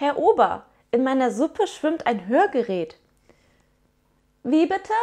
Herr Ober, in meiner Suppe schwimmt ein Hörgerät. Wie bitte?